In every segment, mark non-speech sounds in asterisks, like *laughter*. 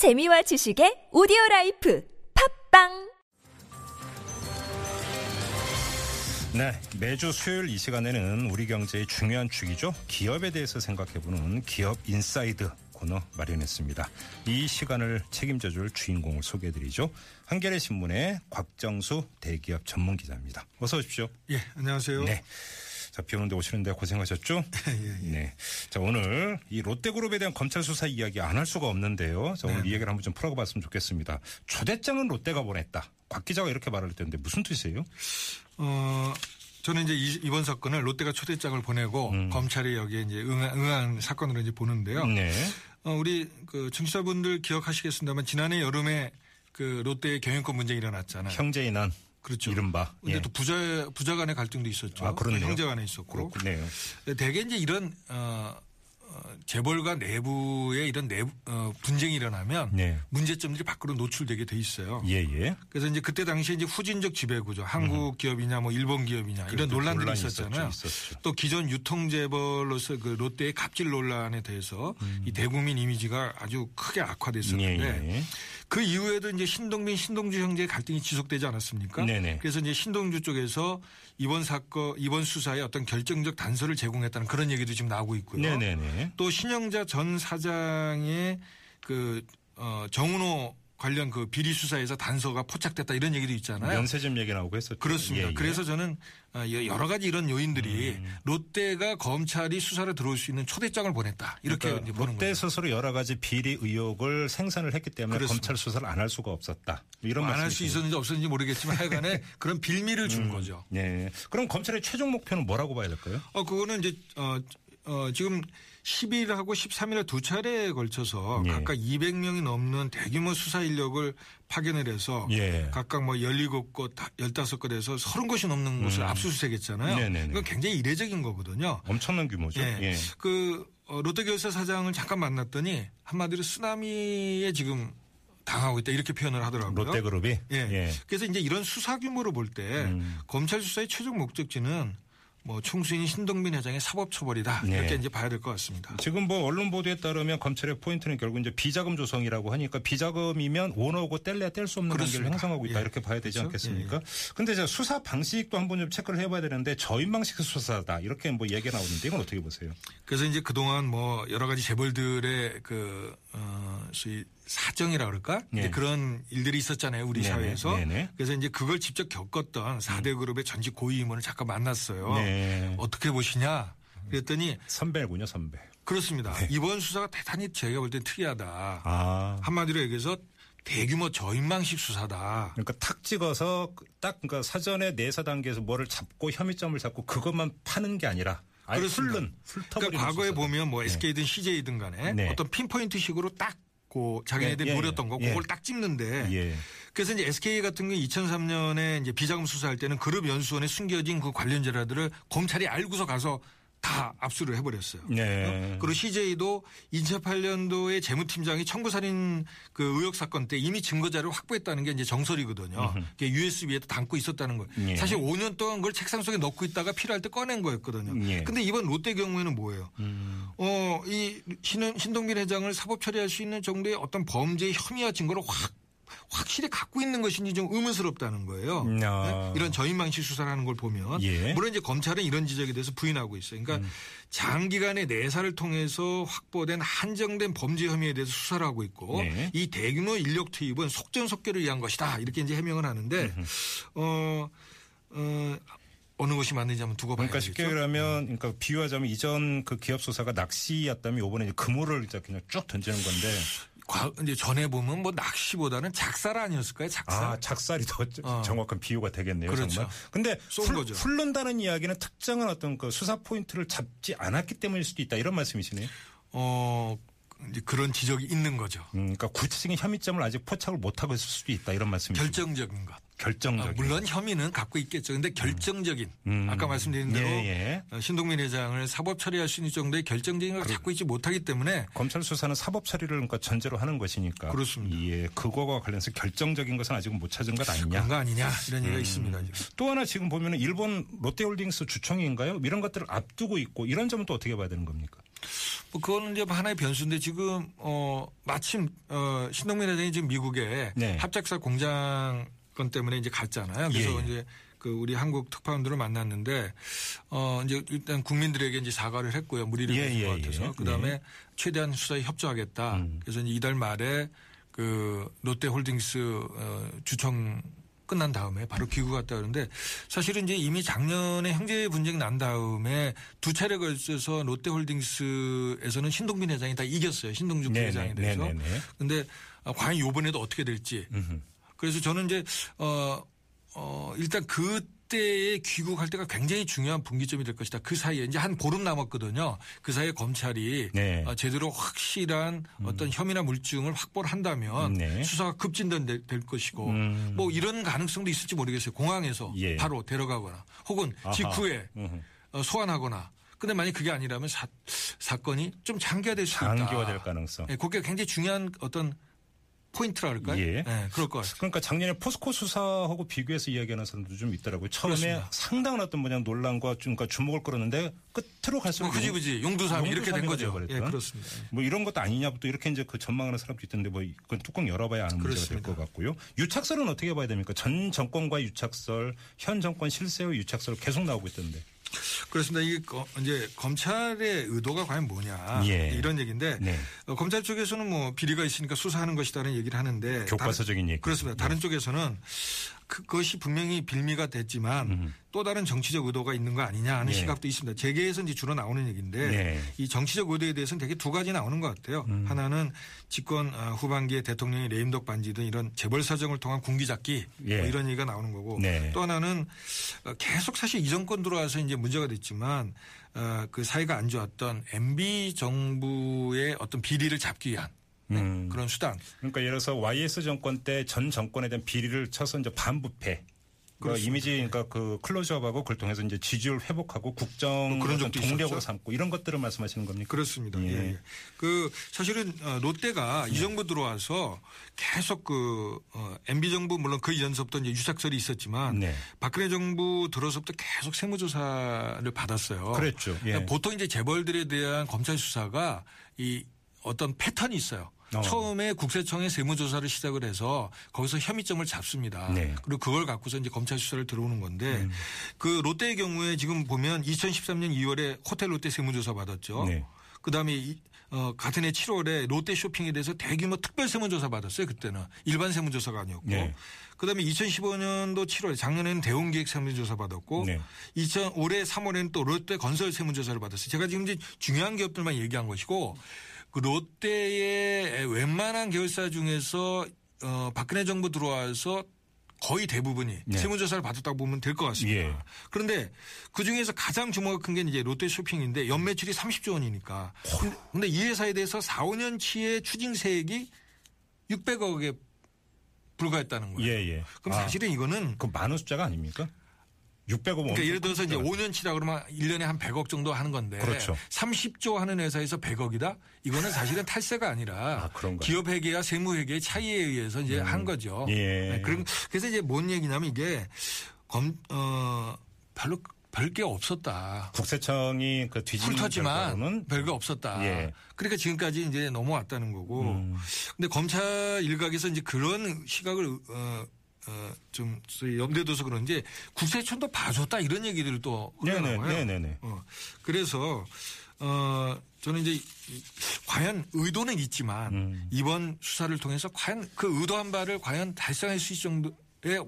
재미와 지식의 오디오 라이프 팟빵 네, 매주 수요일 이 시간에는 우리 경제의 중요한 주체죠. 기업에 대해서 생각해보는 기업 인사이드 코너 마련했습니다. 이 시간을 책임져줄 주인공을 소개해드리죠. 한겨레 신문의 곽정수 대기업 전문 기자입니다. 어서 오십시오. 예, 안녕하세요. 네. 자, 비 오는데 오시는데 고생하셨죠? *laughs* 예, 예. 네. 자, 오늘 이 롯데그룹에 대한 검찰 수사 이야기 안 할 수가 없는데요. 자, 오늘 네. 이 얘기를 한번 좀 풀어가 봤으면 좋겠습니다. 초대장은 롯데가 보냈다. 곽 기자가 이렇게 말을 했는데 무슨 뜻이에요? 어, 저는 이제 이- 이번 사건을 롯데가 초대장을 보내고 검찰이 여기에 이제 응한, 응한 사건으로 이제 보는데요. 음. 네. 어, 우리 그 청취자분들 기억하시겠습니다만 지난해 여름에 그 롯데의 경영권 문제 일어났잖아요. 형제인한 그렇죠. 이른바. 근데 예. 또 부자 부자 간의 갈등도 있었죠. 아, 그렇네요. 형제 간에 있었고. 그렇군요. 대개 이제 이런 어, 어, 재벌가 내부의 이런 내부 어, 분쟁이 일어나면 네. 문제점들이 밖으로 노출되게 돼 있어요. 예, 예. 그래서 이제 그때 당시에 이제 후진적 지배구조, 한국 기업이냐 뭐 일본 기업이냐 이런 그래도 논란들이 있었잖아요. 있었죠. 또 기존 유통 재벌로서 그 롯데의 갑질 논란에 대해서 이 대국민 이미지가 아주 크게 악화됐었는데 음. 예, 예. 그 이후에도 이제 신동빈, 신동주 형제의 갈등이 지속되지 않았습니까? 네네. 그래서 이제 신동주 쪽에서 이번 사건, 이번 수사에 어떤 결정적 단서를 제공했다는 그런 얘기도 지금 나오고 있고요. 네네네. 또 신영자 전 사장의 그 어, 정은호 관련 그 비리 수사에서 단서가 포착됐다 이런 얘기도 있잖아요. 면세점 얘기 나오고 했었죠. 그렇습니다. 예, 예. 그래서 저는 어, 여러 가지 이런 요인들이 음. 롯데가 검찰이 수사를 들어올 수 있는 초대장을 보냈다. 이렇게 그러니까 보는 롯데 거죠. 스스로 여러 가지 비리 의혹을 생산을 했기 때문에 그렇습니다. 검찰 수사를 안 할 수가 없었다. 이런 안할 수. 있었는지 없었는지 모르겠지만 하여간에 *laughs* 그런 빌미를 준 음. 거죠. 네. 그럼 검찰의 최종 목표는 뭐라고 봐야 될까요? 어, 그거는 이제, 어, 어, 지금 10일하고 13일에 두 차례에 걸쳐서 예. 각각 200명이 넘는 대규모 수사 인력을 파견을 해서 예. 각각 뭐 17곳, 15곳에서 30곳이 넘는 곳을 압수수색했잖아요. 음. 네네네. 이건 굉장히 이례적인 거거든요. 엄청난 규모죠. 예. 예. 그 어, 롯데결사 사장을 잠깐 만났더니 한마디로 쓰나미에 지금 당하고 있다 이렇게 표현을 하더라고요. 롯데그룹이 예. 예. 그래서 이제 이런 수사 규모로 볼때 음. 검찰 수사의 최종 목적지는 뭐 총수인 신동빈 회장의 사법 처벌이다 네. 이렇게 이제 봐야 될 것 같습니다. 지금 뭐 언론 보도에 따르면 검찰의 포인트는 결국 이제 비자금 조성이라고 하니까 비자금이면 원하고 뗄래야 뗄 수 없는 관계를 그렇습니다. 형성하고 있다 예. 이렇게 봐야 되지 그렇죠. 않겠습니까? 근데 저 수사 방식도 한번 좀 체크를 해봐야 되는데 저인 방식 수사다 이렇게 뭐 얘기가 나오는데 이건 어떻게 보세요? 그래서 이제 그동안 뭐 여러 가지 재벌들의 그, 어, 소위 사정이라 그럴까? 예. 그런 일들이 있었잖아요. 우리 네네, 사회에서. 네네. 그래서 이제 그걸 직접 겪었던 4대 그룹의 전직 고위 임원을 잠깐 만났어요. 네. 어떻게 보시냐? 그랬더니 선배군요, 선배. 그렇습니다. 이번 수사가 대단히 제가 볼 땐 특이하다. 네. 아. 한마디로 얘기해서 대규모 저인망식 수사다. 그러니까 탁 찍어서 딱 그러니까 사전에 내사 단계에서 뭐를 잡고 혐의점을 잡고 그것만 파는 게 아니라 아예. 훑는 훑어버리는 그러니까 과거에 수사다. 보면 뭐 SK든 CJ든 간에 네. 어떤 핀포인트식으로 딱 고 자기네들이 예, 예, 노렸던 거 예. 그걸 딱 찍는데 예. 그래서 이제 SK 같은 경우 2003년에 이제 비자금 수사할 때는 그룹 연수원에 숨겨진 그 관련자들을 검찰이 알고서 가서 다 압수를 해버렸어요. 네. 어? 그리고 CJ도 2008년도에 재무팀장이 청구살인 그 의혹 사건 때 이미 증거자를 확보했다는 게 이제 정설이거든요. 그게 USB에도 담고 있었다는 거예요. 예. 사실 5년 동안 그걸 책상 속에 넣고 있다가 필요할 때 꺼낸 거였거든요. 예. 근데 이번 롯데 경우에는 뭐예요? 음. 어, 이 신, 신동빈 회장을 사법 처리할 수 있는 정도의 어떤 범죄의 혐의와 증거를 확 확실히 갖고 있는 것인지 좀 의문스럽다는 거예요. 음, 아. 네? 이런 저인망식 수사를 하는 걸 보면 예. 음. 물론 이제 검찰은 이런 지적에 대해서 부인하고 있어요. 그러니까 장기간의 내사를 통해서 확보된 한정된 범죄 혐의에 대해서 수사를 하고 있고 네. 이 대규모 인력 투입은 속전속결을 위한 것이다 이렇게 이제 해명을 하는데 어, 어 어느 것이 맞는지 한번 두고 그러니까 봐야겠죠. 쉽게 말하면 그러니까 비유하자면 이전 그 기업 수사가 낚시였다면 이번에 이제 이제 그냥 쭉 던지는 건데 과- 이제 전에 보면 뭐 낚시보다는 작살 아니었을까요? 작살. 아 작살이 더 어. 정확한 비유가 되겠네요 그렇죠. 정말. 근데 거죠. 훑는다는 이야기는 특정한 어떤 그 수사 포인트를 잡지 않았기 때문일 수도 있다 이런 말씀이시네요. 어 이제 그런 지적이 있는 거죠. 음, 그러니까 구체적인 혐의점을 아직 포착을 못하고 있을 수도 있다 이런 말씀이시죠. 결정적인 것. 결정적인. 아, 물론 혐의는 갖고 있겠죠. 근데 결정적인 음. 아까 말씀드린 대로 예, 예. 어, 신동민 회장을 사법 처리할 수 있는 정도의 결정적인 걸 갖고 있지 못하기 때문에 검찰 수사는 사법 처리를 그러니까 전제로 하는 것이니까. 그렇습니다. 예, 그거와 관련해서 결정적인 것은 아직은 못 찾은 것 아니냐. 그런 거 아니냐 이런 음. 얘기가 있습니다. 지금. 또 하나 지금 보면은 일본 롯데홀딩스 주총인가요? 이런 것들을 앞두고 있고 이런 점은 또 어떻게 봐야 되는 겁니까? 뭐 그거는 이제 하나의 변수인데 지금 어 마침 어 신동민 회장이 지금 미국에 네. 합작사 공장 건 때문에 이제 갔잖아요. 그래서 예, 예. 이제 그 우리 한국 특파원들을 만났는데 어 이제 일단 국민들에게 이제 사과를 했고요. 무리를 예, 빚은 예, 것 같아서 예. 그다음에 네. 최대한 수사에 협조하겠다. 음. 그래서 이달 말에 그 롯데홀딩스 어, 주청 끝난 다음에 바로 귀국 갔다 그러는데 사실은 이제 이미 작년에 형제 분쟁 난 다음에 두 차례 걸쳐서 롯데홀딩스에서는 신동빈 회장이 다 이겼어요. 신동준 네네, 회장에 대해서. 네네네. 근데 아, 과연 이번에도 어떻게 될지. 그래서 저는 이제 어, 어, 일단 그때에 귀국할 때가 굉장히 중요한 분기점이 될 것이다. 그 사이에 이제 한 보름 남았거든요. 그 사이에 검찰이 네. 어, 제대로 확실한 어떤 혐의나 물증을 확보를 한다면 네. 수사가 급진될 될 것이고 음. 뭐 이런 가능성도 있을지 모르겠어요. 공항에서 예. 바로 데려가거나 혹은 아하. 직후에. 어, 소환하거나. 근데 만약 그게 아니라면 사, 사건이 좀 장기화될 수 있다. 장기화될 가능성. 예, 그게 굉장히 중요한 어떤 포인트라 그럴까요? 예. 그럴 것 같아요. 그러니까 작년에 포스코 수사하고 비교해서 이야기하는 사람도 좀 있더라고요. 처음에 그렇습니다. 상당한 어떤 뭐냐 논란과 좀 그러니까 주목을 끌었는데 끝으로 갈수록 뭐 그지 그지 용두사미 이렇게 된 거죠. 예. 그렇습니다. 예. 뭐 이런 것도 아니냐 또 이렇게 이제 그 전망하는 사람도 있던데 뭐 그건 뚜껑 열어봐야 아는 문제가 될. 것 같고요. 유착설은 어떻게 봐야 됩니까? 전 정권과 유착설, 현 정권 실세의 유착설 계속 나오고 있던데. 그렇습니다. 이게 거- 이제 검찰의 의도가 과연 뭐냐 예. 이런 얘기인데 네. 어, 검찰 쪽에서는 뭐 비리가 있으니까 수사하는 것이다는 얘기를 하는데 교과서적인 다른- 얘기. 그렇습니다. 다른 쪽에서는 그것이 분명히 빌미가 됐지만 또 다른 정치적 의도가 있는 거 아니냐 하는 예. 시각도 있습니다. 재계에서 이제 주로 나오는 얘기인데 네. 이 정치적 의도에 대해서는 되게 두 가지 나오는 것 같아요. 음. 하나는 집권 어, 후반기에 대통령이 레임덕 반지 등 이런 재벌 사정을 통한 군기잡기 예. 뭐 이런 얘기가 나오는 거고 네. 또 하나는 어, 계속 사실 이 정권 들어와서 이제 문제가 됐지만 어, 그 사이가 안 좋았던 MB 정부의 어떤 비리를 잡기 위한 네, 음. 그런 수단. 그러니까 예를 들어서 YS 정권 때 전 정권에 대한 비리를 쳐서 이제 반부패. 그. 이미지 그러니까 그 클로즈업하고 그걸 통해서 이제 지지율 회복하고 국정 뭐 그런 동력으로 있었죠. 삼고 이런 것들을 말씀하시는 겁니까? 그렇습니다. 예. 예. 예. 그 사실은 어, 롯데가 이 정부 들어와서 계속 그 어, MB 정부 물론 그 이전서부터 이제 유착설이 있었지만 네. 박근혜 정부 들어서부터 계속 세무조사를 받았어요. 그랬죠. 예. 그러니까 보통 이제 재벌들에 대한 검찰 수사가 이 어떤 패턴이 있어요. 어. 처음에 국세청에 세무조사를 시작을 해서 거기서 혐의점을 잡습니다. 네. 그리고 그걸 갖고서 이제 검찰 수사를 들어오는 건데 음. 그 롯데의 경우에 지금 보면 2013년 2월에 호텔 롯데 세무조사 받았죠. 네. 그다음에 이, 어, 같은 해 7월에 롯데 쇼핑에 대해서 대규모 특별 세무조사 받았어요. 그때는 일반 세무조사가 아니었고. 네. 그다음에 2015년도 7월 작년에는 대웅기획 세무조사 받았고 네. 2000 올해 3월에는 또 롯데 건설 세무조사를 받았어요. 제가 지금 이제 중요한 기업들만 얘기한 것이고 그 롯데의 웬만한 계열사 중에서 어, 박근혜 정부 들어와서 거의 대부분이 네. 세무조사를 받았다고 보면 될 것 같습니다. 예. 그런데 그 중에서 가장 규모가 큰 게 이제 롯데 쇼핑인데 연매출이 30조 원이니까. 근데 이 회사에 대해서 4, 5년치의 추징세액이 600억에 불과했다는 거예요. 예, 예. 그럼 아, 사실은 이거는 그 많은 숫자가 아닙니까? 600억 원. 그러니까 예를 들어서 이제 5년치라 그러면 1년에 한 100억 정도 하는 건데 그렇죠. 30조 하는 회사에서 100억이다? 이거는 사실은 탈세가 아니라 *laughs* 아? 기업 회계와 세무 회계의 차이에 의해서 이제 한 거죠. 예. 네, 그럼 그래서 이제 뭔 얘기냐면 이게 검, 어, 별로 별게 없었다. 국세청이 그 뒤집는 훑었지만 별거 없었다. 예. 음. 그러니까 지금까지 이제 넘어왔다는 거고. 근데 검찰 일각에서 이제 그런 시각을 어, 어, 좀 염두에 둬서 그런지 국세청도 봐줬다 이런 얘기들을 또 흘러나와요. 네네네. 어, 그래서 어, 저는 이제 이- 과연 의도는 있지만 음. 이번 수사를 통해서 과연 그 의도한 바를 과연 달성할 수 있을 정도의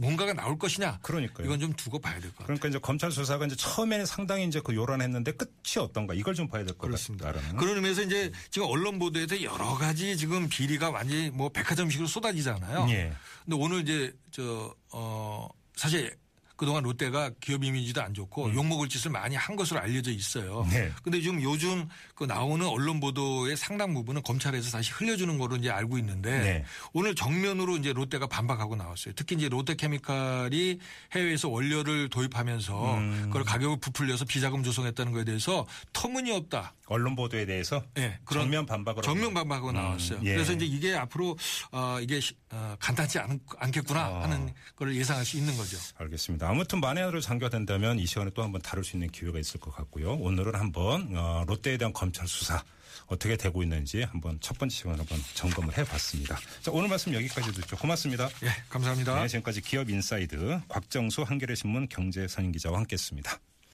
뭔가가 나올 것이냐. 그러니까요. 이건 좀 두고 봐야 될 것 같아요. 그러니까 이제 검찰 수사가 이제 처음에는 상당히 이제 그 요란했는데 끝이 어떤가 이걸 좀 봐야 될 것. 같다라는. 그런 의미에서 이제 지금 언론 보도에서 여러 가지 지금 비리가 완전히 뭐 백화점식으로 쏟아지잖아요. 예. 근데 오늘 이제 저, 어, 사실 그동안 롯데가 기업 이미지도 안 좋고 욕먹을 짓을 많이 한 것으로 알려져 있어요. 음. 네. 근데 지금 요즘 그 나오는 언론 보도의 상당 부분은 검찰에서 다시 흘려주는 거로 이제 알고 있는데 네. 오늘 정면으로 이제 롯데가 반박하고 나왔어요. 특히 이제 롯데케미칼이 해외에서 원료를 도입하면서 음. 그걸 가격을 부풀려서 비자금 조성했다는 거에 대해서 터무니없다. 언론 보도에 대해서 예, 그런 정면 반박을 정면 하고. 반박하고 음, 나왔어요. 예. 그래서 이제 이게 앞으로 어, 이게 시- 어, 간단치 않, 않겠구나 아. 하는 걸 예상할 수 있는 거죠. 알겠습니다. 아무튼 만에 하나로 장기화된다면 이 시간에 또 한번 다룰 수 있는 기회가 있을 것 같고요. 오늘은 한번 어, 롯데에 대한 검찰 수사 어떻게 되고 있는지 한번 첫 번째 시간을 한번 점검을 해봤습니다. 자 오늘 말씀 여기까지 듣죠. 고맙습니다. 예, 감사합니다. 네, 지금까지 기업 인사이드 곽정수 한겨레 신문 경제 선임 기자와 함께했습니다.